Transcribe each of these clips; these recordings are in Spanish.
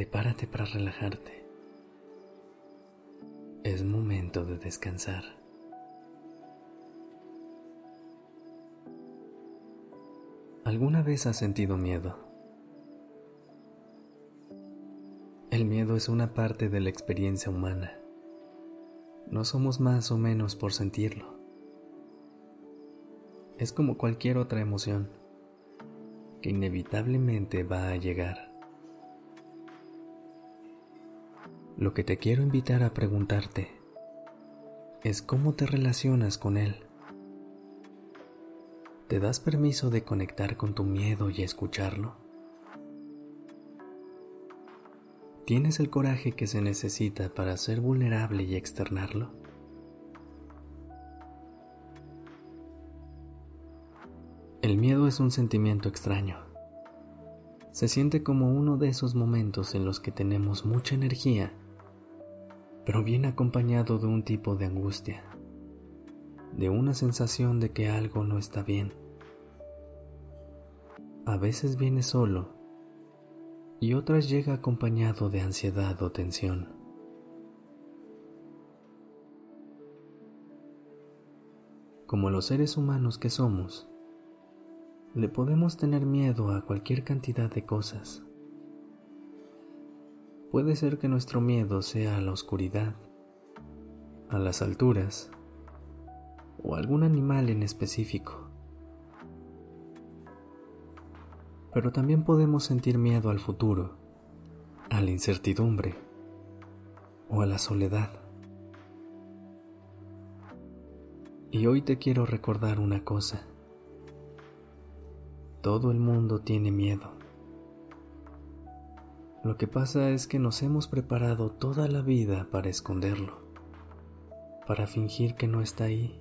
Prepárate para relajarte. Es momento de descansar. ¿Alguna vez has sentido miedo? El miedo es una parte de la experiencia humana. No somos más o menos por sentirlo. Es como cualquier otra emoción que inevitablemente va a llegar. Lo que te quiero invitar a preguntarte es cómo te relacionas con él. ¿Te das permiso de conectar con tu miedo y escucharlo? ¿Tienes el coraje que se necesita para ser vulnerable y externarlo? El miedo es un sentimiento extraño. Se siente como uno de esos momentos en los que tenemos mucha energía, pero viene acompañado de un tipo de angustia, de una sensación de que algo no está bien. A veces viene solo y otras llega acompañado de ansiedad o tensión. Como los seres humanos que somos, le podemos tener miedo a cualquier cantidad de cosas. Puede ser que nuestro miedo sea a la oscuridad, a las alturas o algún animal en específico. Pero también podemos sentir miedo al futuro, a la incertidumbre o a la soledad. Y hoy te quiero recordar una cosa. Todo el mundo tiene miedo. Lo que pasa es que nos hemos preparado toda la vida para esconderlo, para fingir que no está ahí.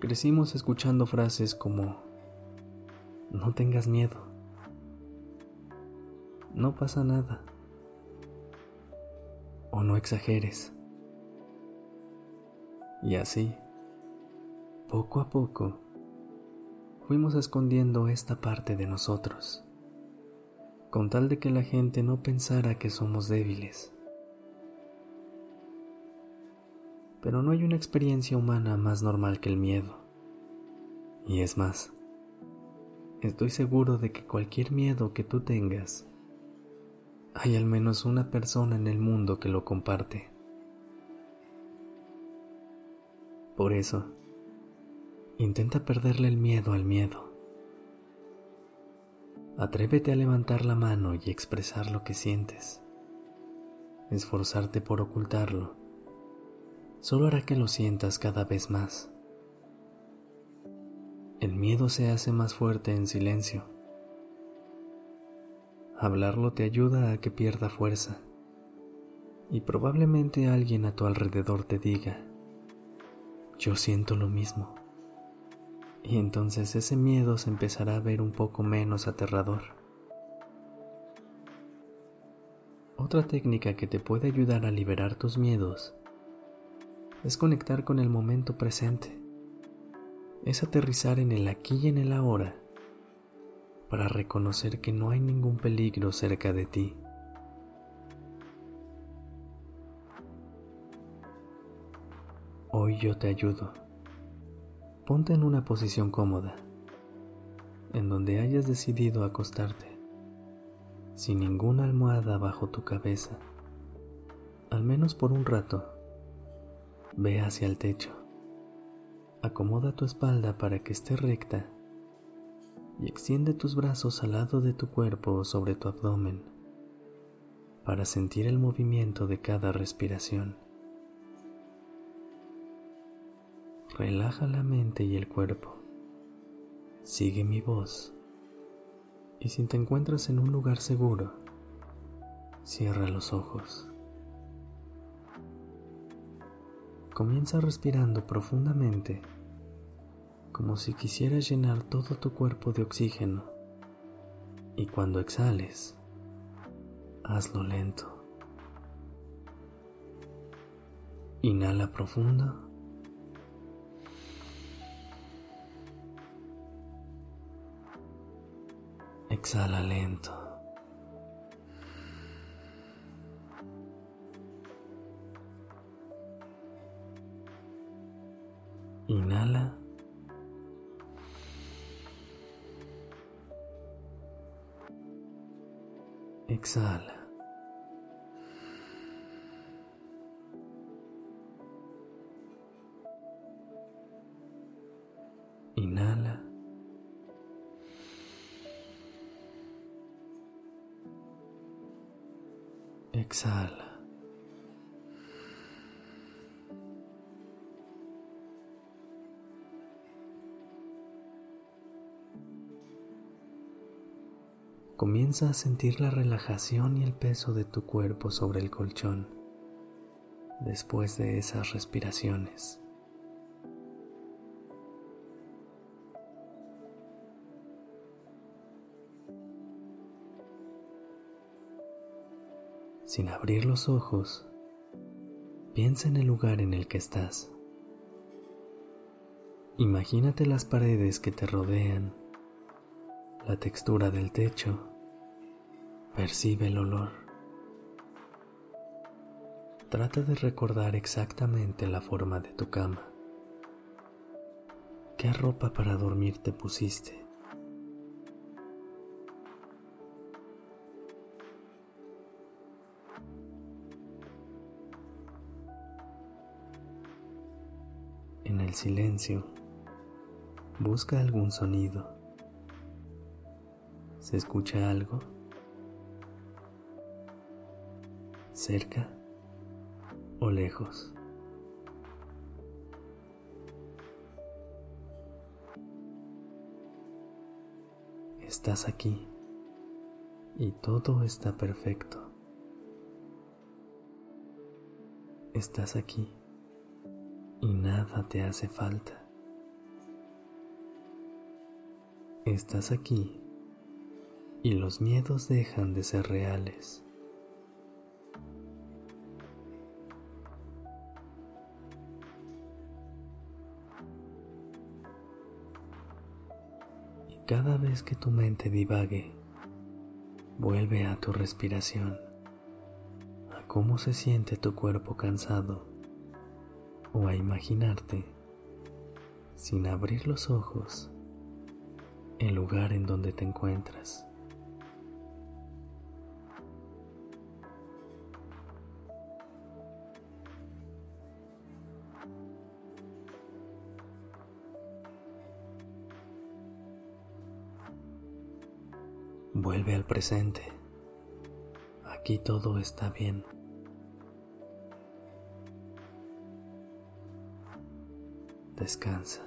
Crecimos escuchando frases como, no tengas miedo, no pasa nada, o no exageres. Y así, poco a poco, fuimos escondiendo esta parte de nosotros, con tal de que la gente no pensara que somos débiles. Pero no hay una experiencia humana más normal que el miedo. Y es más, estoy seguro de que cualquier miedo que tú tengas, hay al menos una persona en el mundo que lo comparte. Por eso, Intenta perderle el miedo al miedo. Atrévete a levantar la mano y expresar lo que sientes. Esforzarte por ocultarlo solo hará que lo sientas cada vez más. El miedo se hace más fuerte en silencio. Hablarlo te ayuda a que pierda fuerza y probablemente alguien a tu alrededor te diga, yo siento lo mismo y entonces ese miedo se empezará a ver un poco menos aterrador. Otra técnica que te puede ayudar a liberar tus miedos es conectar con el momento presente. Es aterrizar en el aquí y en el ahora para reconocer que no hay ningún peligro cerca de ti. Hoy yo te ayudo. Ponte en una posición cómoda, en donde hayas decidido acostarte, sin ninguna almohada bajo tu cabeza, al menos por un rato. Ve hacia el techo, acomoda tu espalda para que esté recta y extiende tus brazos al lado de tu cuerpo sobre tu abdomen para sentir el movimiento de cada respiración. Relaja la mente y el cuerpo. Sigue mi voz. Y si te encuentras en un lugar seguro, Cierra los ojos. Comienza respirando profundamente, como si quisieras llenar todo tu cuerpo de oxígeno. Y cuando exhales, hazlo lento. Inhala profundo. Exhala lento. Inhala. Exhala. Inhala. Exhala. comienza a sentir la relajación y el peso de tu cuerpo sobre el colchón después de esas respiraciones. Sin abrir los ojos, piensa en el lugar en el que estás. Imagínate las paredes que te rodean la textura del techo, percibe el olor. Trata de recordar exactamente la forma de tu cama. ¿Qué ropa para dormir te pusiste? En el silencio, busca algún sonido ¿Se escucha algo? ¿Cerca o lejos? Estás aquí y todo está perfecto. Estás aquí y nada te hace falta. Estás aquí y los miedos dejan de ser reales. Y cada vez que tu mente divague, vuelve a tu respiración, a cómo se siente tu cuerpo cansado o a imaginarte, sin abrir los ojos, el lugar en donde te encuentras. Vuelve al presente. Aquí todo está bien. Descansa.